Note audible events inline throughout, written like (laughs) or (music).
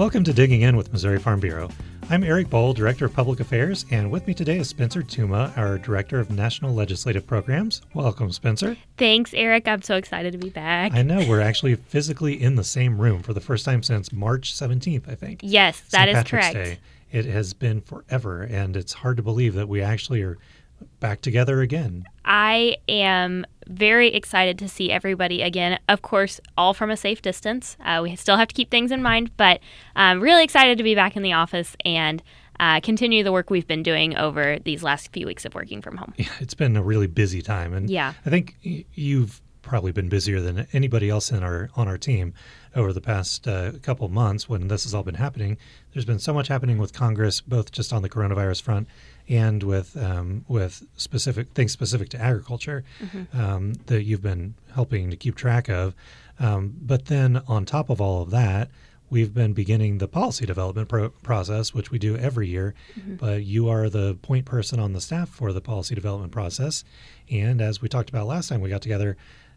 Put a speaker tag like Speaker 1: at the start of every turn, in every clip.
Speaker 1: Welcome to Digging In with Missouri Farm Bureau. I'm Eric Bohl, Director of Public Affairs, and with me today is Spencer Tuma, our Director of National Legislative Programs. Welcome, Spencer.
Speaker 2: Thanks, Eric. I'm so excited to be back.
Speaker 1: I know we're actually physically in the same room for the first time since March 17th, I think.
Speaker 2: Yes, that
Speaker 1: St.
Speaker 2: is
Speaker 1: Patrick's
Speaker 2: correct.
Speaker 1: Day. It has been forever, and it's hard to believe that we actually are back together again.
Speaker 2: I am very excited to see everybody again. Of course, all from a safe distance. Uh, we still have to keep things in mind, but I'm really excited to be back in the office and uh, continue the work we've been doing over these last few weeks of working from home.
Speaker 1: Yeah, it's been a really busy time, and
Speaker 2: Yeah.
Speaker 1: I think y- you've probably been busier than anybody else in our on our team over the past uh, couple months when this has all been happening. There's been so much happening with Congress, both just on the coronavirus front and with um, with specific things specific to agriculture um, that you've been helping to keep track of. Um, but then on top of all of that. We've been beginning the policy development pro- process, which we do every year. But you are the point person on the staff for the policy development process. And as we talked about last time we got together,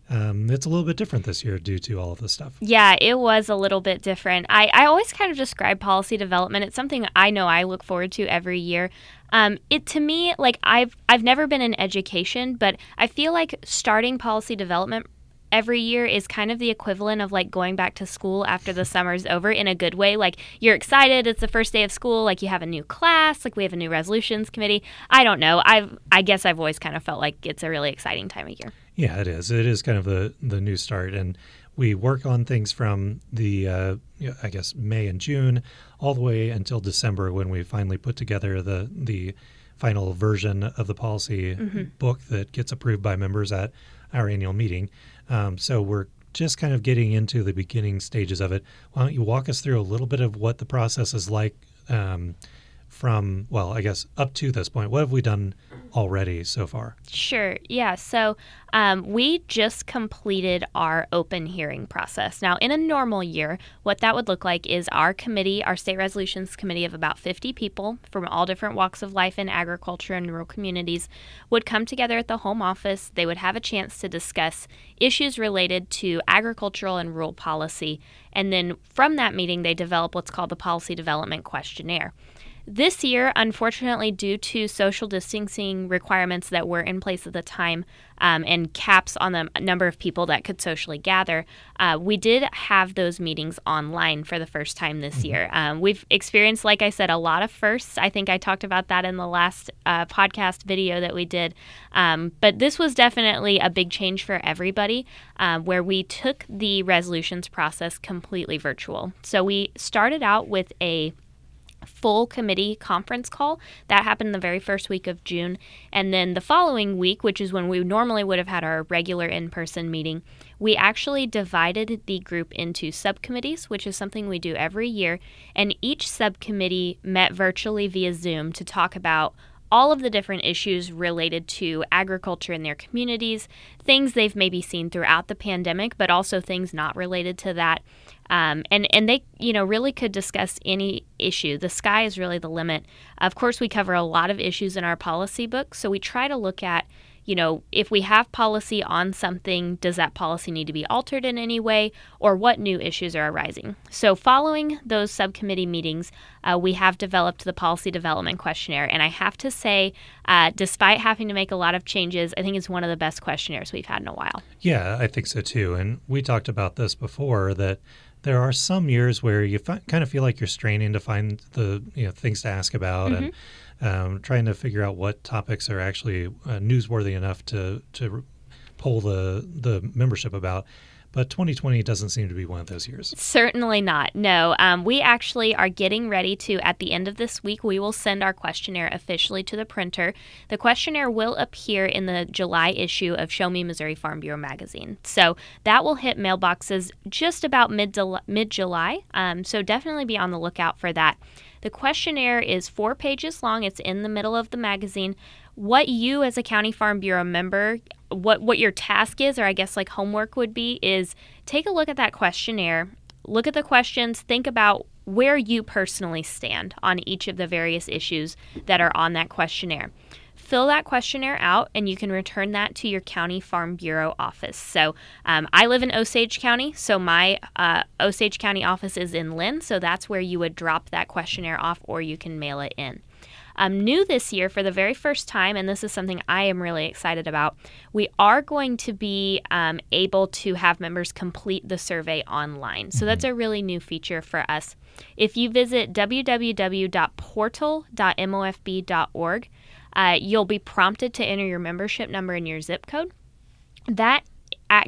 Speaker 1: um, it's a little bit different this year due to all of this stuff.
Speaker 2: Yeah, it was a little bit different. I, I always kind of describe policy development. It's something I know I look forward to every year. Um, it to me, like I've I've never been in education, but I feel like starting policy development every year is kind of the equivalent of like going back to school after the summer's over in a good way. Like you're excited, it's the first day of school, like you have a new class, like we have a new resolutions committee. I don't know. I've I guess I've always kind of felt like it's a really exciting time of year.
Speaker 1: Yeah, it is. It is kind of the the new start, and we work on things from the uh, I guess May and June all the way until December when we finally put together the the final version of the policy book that gets approved by members at our annual meeting. Um, so we're just kind of getting into the beginning stages of it. Why don't you walk us through a little bit of what the process is like um, from well, I guess up to this point? What have we done already so far?
Speaker 2: Sure. Yeah. So um, we just completed our open hearing process. Now, in a normal year, what that would look like is our committee, our state resolutions committee of about 50 people from all different walks of life in agriculture and rural communities, would come together at the home office. They would have a chance to discuss issues related to agricultural and rural policy. And then from that meeting, they develop what's called the Policy Development Questionnaire. This year, unfortunately, due to social distancing requirements that were in place at the time um, and caps on the number of people that could socially gather, uh, we did have those meetings online for the first time this year. Um, we've experienced, like I said, a lot of firsts. I think I talked about that in the last uh, podcast video that we did. Um, but this was definitely a big change for everybody uh, where we took the resolutions process completely virtual. So we started out with a full committee conference call. That happened the very first week of June. And then the following week, which is when we normally would have had our regular in person meeting, we actually divided the group into subcommittees, which is something we do every year. And each subcommittee met virtually via Zoom to talk about all of the different issues related to agriculture in their communities, things they've maybe seen throughout the pandemic, but also things not related to that. Um, and and they you know really could discuss any issue. The sky is really the limit. Of course, we cover a lot of issues in our policy book, so we try to look at you know if we have policy on something, does that policy need to be altered in any way, or what new issues are arising? So following those subcommittee meetings, uh, we have developed the policy development questionnaire, and I have to say, uh, despite having to make a lot of changes, I think it's one of the best questionnaires we've had in a while.
Speaker 1: Yeah, I think so too. And we talked about this before that there are some years where you fi- kind of feel like you're straining to find the you know things to ask about and um, trying to figure out what topics are actually uh, newsworthy enough to to poll the the membership about. But 2020 doesn't seem to be one of those years.
Speaker 2: Certainly not. No, um, we actually are getting ready to, at the end of this week, we will send our questionnaire officially to the printer. The questionnaire will appear in the July issue of Show Me Missouri Farm Bureau magazine. So that will hit mailboxes just about mid mid July. Um, so definitely be on the lookout for that. The questionnaire is four pages long. It's in the middle of the magazine. What you, as a County Farm Bureau member, what what your task is, or I guess like homework would be, is take a look at that questionnaire, look at the questions, think about where you personally stand on each of the various issues that are on that questionnaire. fill that questionnaire out and you can return that to your county farm bureau office so um, i live in osage county so my uh, osage county office is in Linn so that's where you would drop that questionnaire off or you can mail it in um, new this year for the very first time, and this is something I am really excited about, we are going to be um, able to have members complete the survey online. So that's a really new feature for us. If you visit www.portal.mofb.org, uh, you'll be prompted to enter your membership number and your zip code. That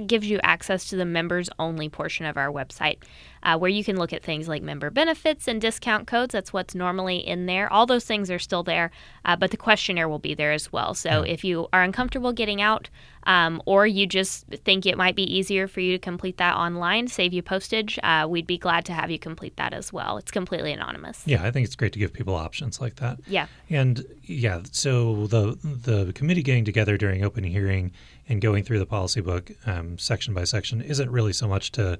Speaker 2: gives you access to the members only portion of our website uh, where you can look at things like member benefits and discount codes. That's what's normally in there. All those things are still there, uh, but the questionnaire will be there as well. So yeah. if you are uncomfortable getting out um, or you just think it might be easier for you to complete that online, save you postage, uh, we'd be glad to have you complete that as well. It's completely anonymous.
Speaker 1: Yeah, I think it's great to give people options like that.
Speaker 2: Yeah.
Speaker 1: And yeah, so the the committee getting together during open hearing and going through the policy book um, section by section isn't really so much to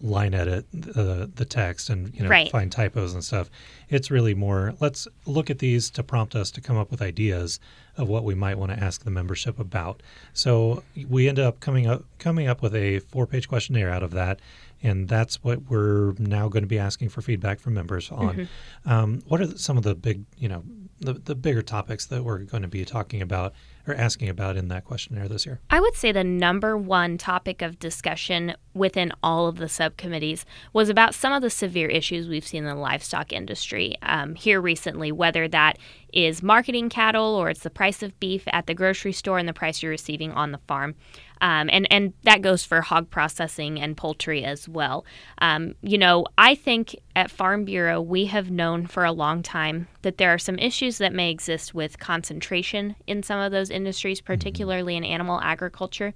Speaker 1: line edit the the text and you know
Speaker 2: right.
Speaker 1: find typos and stuff. It's really more let's look at these to prompt us to come up with ideas of what we might want to ask the membership about. So we end up coming up coming up with a four page questionnaire out of that, and that's what we're now going to be asking for feedback from members on. Mm-hmm. Um, what are some of the big you know the the bigger topics that we're going to be talking about or asking about in that questionnaire this year?
Speaker 2: I would say the number one topic of discussion within all of the subcommittees was about some of the severe issues we've seen in the livestock industry um, here recently, whether that is marketing cattle or it's the price of beef at the grocery store and the price you're receiving on the farm. Um, and and that goes for hog processing and poultry as well. Um, you know, I think at Farm Bureau we have known for a long time that there are some issues that may exist with concentration in some of those industries, mm-hmm. particularly in animal agriculture.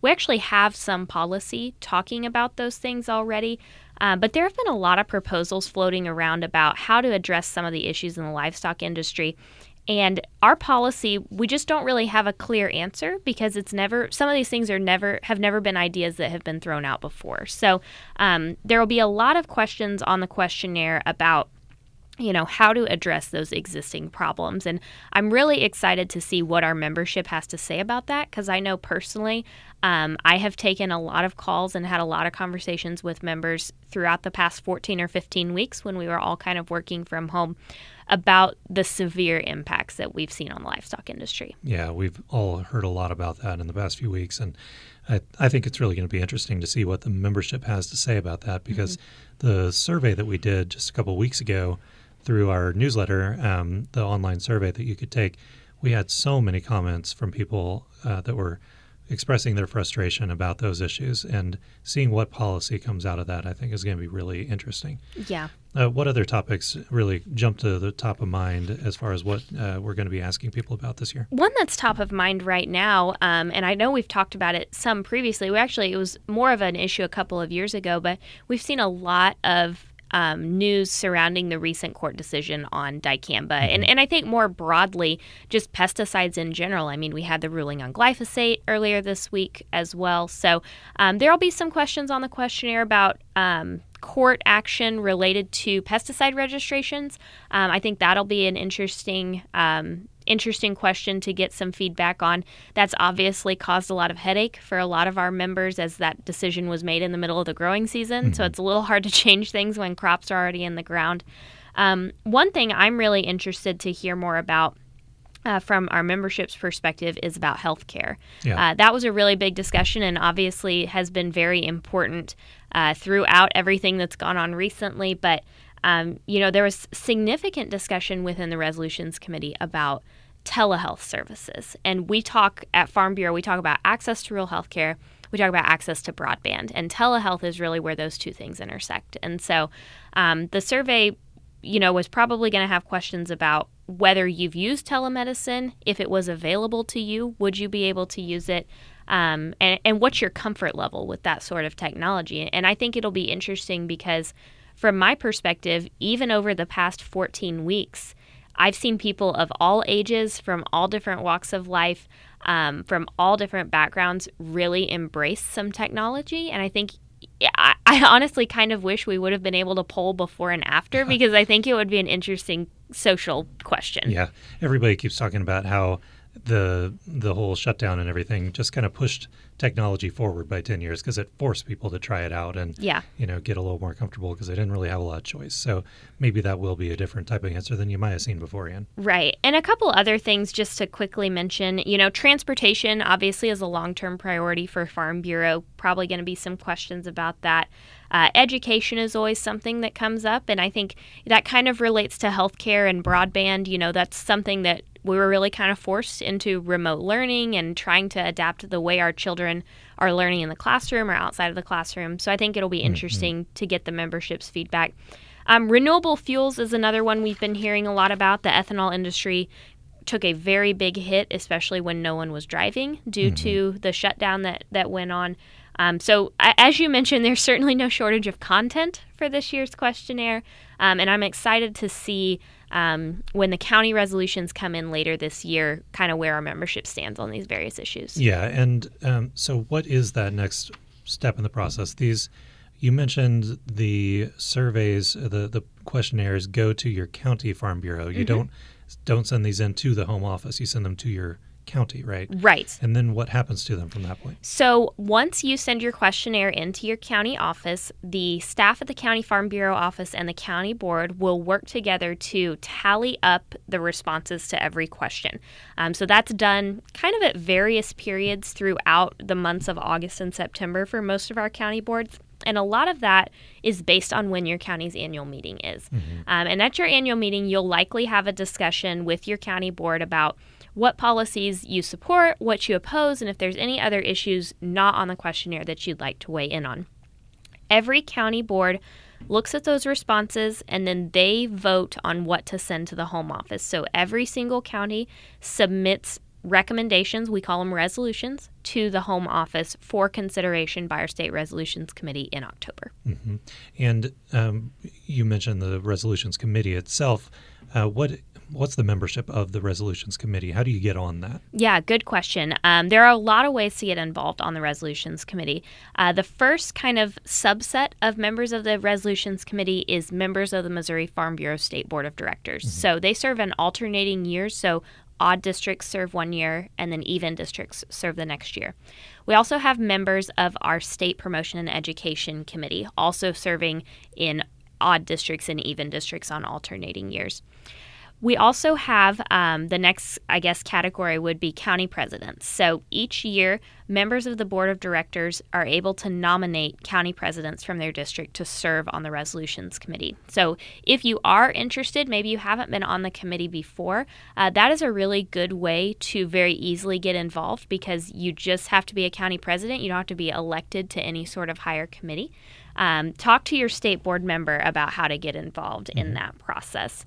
Speaker 2: We actually have some policy talking about those things already. Uh, but there have been a lot of proposals floating around about how to address some of the issues in the livestock industry. And our policy, we just don't really have a clear answer because it's never, some of these things are never, have never been ideas that have been thrown out before. So um, there will be a lot of questions on the questionnaire about you know how to address those existing problems and i'm really excited to see what our membership has to say about that because i know personally um, i have taken a lot of calls and had a lot of conversations with members throughout the past 14 or 15 weeks when we were all kind of working from home about the severe impacts that we've seen on the livestock industry.
Speaker 1: Yeah, we've all heard a lot about that in the past few weeks. And I, I think it's really going to be interesting to see what the membership has to say about that because mm-hmm. the survey that we did just a couple weeks ago through our newsletter, um, the online survey that you could take, we had so many comments from people uh, that were expressing their frustration about those issues and seeing what policy comes out of that, I think is going to be really interesting.
Speaker 2: Yeah.
Speaker 1: Uh, what other topics really jump to the top of mind as far as what uh, we're going to be asking people about this year?
Speaker 2: One that's top of mind right now, um, and I know we've talked about it some previously. We actually, it was more of an issue a couple of years ago, but we've seen a lot of um, news surrounding the recent court decision on dicamba. Mm-hmm. And, and I think more broadly, just pesticides in general. I mean, we had the ruling on glyphosate earlier this week as well. So um, there will be some questions on the questionnaire about. Um, court action related to pesticide registrations. Um, I think that'll be an interesting um, interesting question to get some feedback on. That's obviously caused a lot of headache for a lot of our members as that decision was made in the middle of the growing season. Mm-hmm. So it's a little hard to change things when crops are already in the ground. Um, one thing I'm really interested to hear more about. Uh, from our membership's perspective, is about healthcare. Yeah. Uh, that was a really big discussion, and obviously has been very important uh, throughout everything that's gone on recently. But um, you know, there was significant discussion within the resolutions committee about telehealth services. And we talk at Farm Bureau, we talk about access to rural health care, we talk about access to broadband. And telehealth is really where those two things intersect. And so um, the survey, you know, was probably going to have questions about whether you've used telemedicine, if it was available to you, would you be able to use it? Um, and, and what's your comfort level with that sort of technology? And I think it'll be interesting because from my perspective, even over the past 14 weeks, I've seen people of all ages, from all different walks of life, um, from all different backgrounds, really embrace some technology. And I think I, I, honestly kind of wish we would have been able to poll before and after (laughs) because I think it would be an interesting social question.
Speaker 1: Yeah, everybody keeps talking about how the the whole shutdown and everything just kind of pushed technology forward by 10 years because it forced people to try it out and
Speaker 2: yeah.
Speaker 1: you know get a little more comfortable because they didn't really have a lot of choice. So maybe that will be a different type of answer than you might have seen beforehand
Speaker 2: right. And a couple other things just to quickly mention you know transportation obviously is a long-term priority for farm bureau probably going to be some questions about that uh, education is always something that comes up and i think that kind of relates to healthcare and broadband you know that's something that we were really kind of forced into remote learning and trying to adapt the way our children are learning in the classroom or outside of the classroom. So I think it'll be mm-hmm. interesting mm-hmm. to get the membership's feedback. Um, renewable fuels is another one we've been hearing a lot about. The ethanol industry took a very big hit, especially when no one was driving due mm-hmm. to the shutdown that, that went on. Um, so, as you mentioned, there's certainly no shortage of content for this year's questionnaire, um, and I'm excited to see um, when the county resolutions come in later this year, kind of where our membership stands on these various issues.
Speaker 1: Yeah, and um, so what is that next step in the process? These you mentioned the surveys, the the questionnaires go to your county farm bureau. You mm-hmm. don't don't send these in to the home office. You send them to your county, right?
Speaker 2: Right.
Speaker 1: And then what happens to them from that point?
Speaker 2: So once you send your questionnaire into your county office, the staff at the County Farm Bureau office and the county board will work together to tally up the responses to every question. Um, so that's done kind of at various periods throughout the months of August and September for most of our county boards. And a lot of that is based on when your county's annual meeting is. Mm-hmm. Um, and at your annual meeting, you'll likely have a discussion with your county board about what policies you support, what you oppose, and if there's any other issues not on the questionnaire that you'd like to weigh in on. Every county board looks at those responses and then they vote on what to send to the home office. So every single county submits recommendations, we call them resolutions, to the home office for consideration by our state resolutions committee in October.
Speaker 1: Mm-hmm. And um, you mentioned the resolutions committee itself. Uh, what what's the membership of the resolutions committee? How do you get on that?
Speaker 2: Yeah, good question. Um, there are a lot of ways to get involved on the resolutions committee. Uh, the first kind of subset of members of the resolutions committee is members of the Missouri Farm Bureau State Board of Directors. Mm-hmm. So they serve in alternating years. So odd districts serve one year, and then even districts serve the next year. We also have members of our State Promotion and Education Committee, also serving in odd districts and even districts on alternating years. We also have um, the next, I guess, category would be county presidents. So each year, members of the board of directors are able to nominate county presidents from their district to serve on the resolutions committee. So if you are interested, maybe you haven't been on the committee before, uh, that is a really good way to very easily get involved because you just have to be a county president. You don't have to be elected to any sort of higher committee um, talk to your state board member about how to get involved mm-hmm. in that process.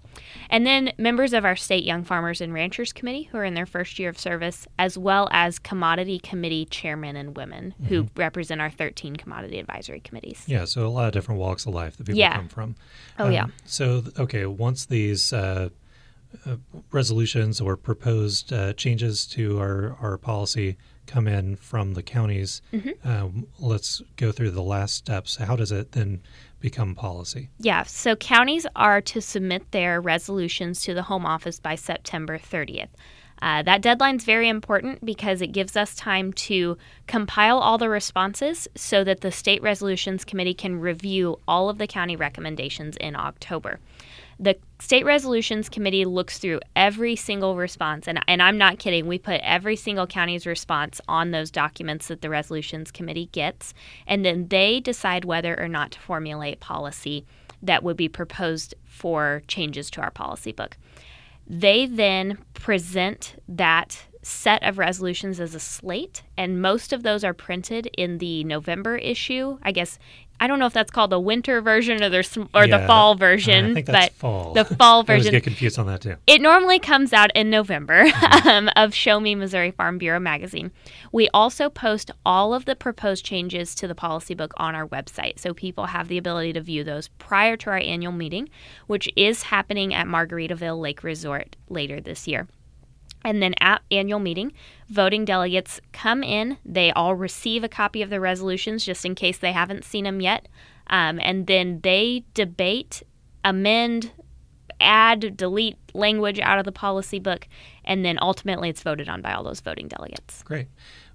Speaker 2: And then members of our state Young Farmers and Ranchers Committee who are in their first year of service, as well as commodity committee chairmen and women mm-hmm. who represent our 13 commodity advisory committees.
Speaker 1: Yeah, so a lot of different walks of life that people yeah. come from.
Speaker 2: Oh, um, yeah.
Speaker 1: So, okay, once these uh, uh, resolutions or proposed uh, changes to our, our policy come in from the counties. Mm-hmm. Um, let's go through the last steps. How does it then become policy?
Speaker 2: Yeah, so counties are to submit their resolutions to the Home Office by September 30th. Uh, that deadline is very important because it gives us time to compile all the responses so that the State Resolutions Committee can review all of the county recommendations in October. The State Resolutions Committee looks through every single response, and, and I'm not kidding. We put every single county's response on those documents that the Resolutions Committee gets, and then they decide whether or not to formulate policy that would be proposed for changes to our policy book. They then present that set of resolutions as a slate, and most of those are printed in the November issue. I guess I don't know if that's called the winter version or the or yeah, the fall version,
Speaker 1: I think
Speaker 2: but
Speaker 1: fall.
Speaker 2: the fall (laughs) version.
Speaker 1: I get confused on that too.
Speaker 2: It normally comes out in November (laughs) mm-hmm. (laughs) um, of Show Me Missouri Farm Bureau magazine. We also post all of the proposed changes to the policy book on our website, so people have the ability to view those prior to our annual meeting, which is happening at Margaritaville Lake Resort later this year. And then at annual meeting, voting delegates come in. They all receive a copy of the resolutions just in case they haven't seen them yet. Um, and then they debate, amend, add, delete language out of the policy book, and then ultimately it's voted on by all those voting delegates.
Speaker 1: Great.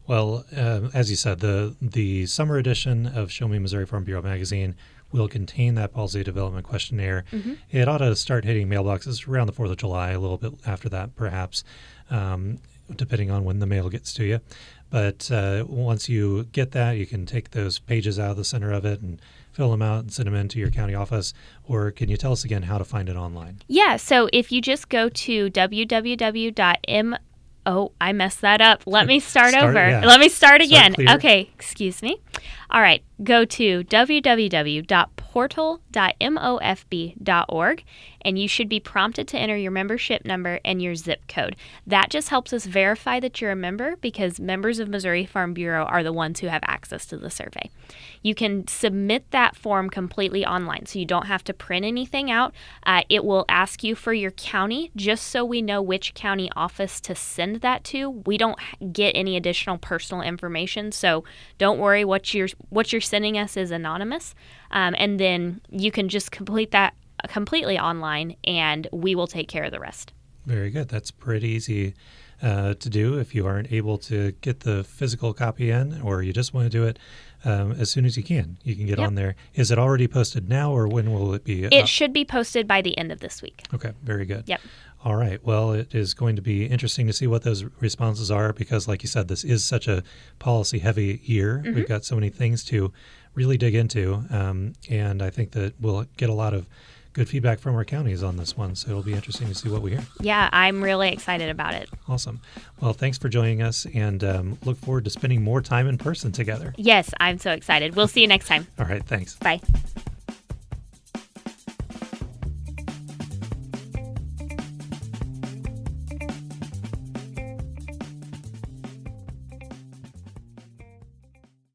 Speaker 1: Well, uh, as you said, the the summer edition of Show Me Missouri Farm Bureau magazine will contain that policy development questionnaire.
Speaker 2: Mm-hmm.
Speaker 1: It ought to start hitting mailboxes around the Fourth of July, a little bit after that, perhaps, um, depending on when the mail gets to you. But uh, once you get that, you can take those pages out of the center of it and fill them out and send them into your county office. Or can you tell us again how to find it online?
Speaker 2: Yeah, so if you just go to www.m Oh, I messed that up. Let (laughs) me start,
Speaker 1: Start-
Speaker 2: over.
Speaker 1: yeah.
Speaker 2: Let me start
Speaker 1: Start
Speaker 2: again.
Speaker 1: clear.
Speaker 2: okay, excuse me. All right, go to www.portal.mofb.org and you should be prompted to enter your membership number and your zip code. That just helps us verify that you're a member because members of Missouri Farm Bureau are the ones who have access to the survey. You can submit that form completely online, so you don't have to print anything out. Uh, it will ask you for your county just so we know which county office to send that to. We don't get any additional personal information, so don't worry. What you're what you're sending us is anonymous, um, and then you can just complete that completely online, and we will take care of the rest.
Speaker 1: Very good. That's pretty easy uh, to do if you aren't able to get the physical copy in or you just want to do it um, as soon as you can. You can get
Speaker 2: Yep.
Speaker 1: on there. Is it already posted now or when will it be?
Speaker 2: It
Speaker 1: up?
Speaker 2: should be posted by the end of this week.
Speaker 1: okay, very good.
Speaker 2: Yep.
Speaker 1: All right. Well, it is going to be interesting to see what those responses are because, like you said, this is such a policy heavy year. We've got so many things to really dig into. Um, and I think that we'll get a lot of good feedback from our counties on this one. So it'll be interesting to see what we hear.
Speaker 2: Yeah, I'm really excited about it.
Speaker 1: Awesome. Well, thanks for joining us and um, look forward to spending more time in person together.
Speaker 2: Yes, I'm so excited. We'll see you next time.
Speaker 1: All right. Thanks.
Speaker 2: Bye.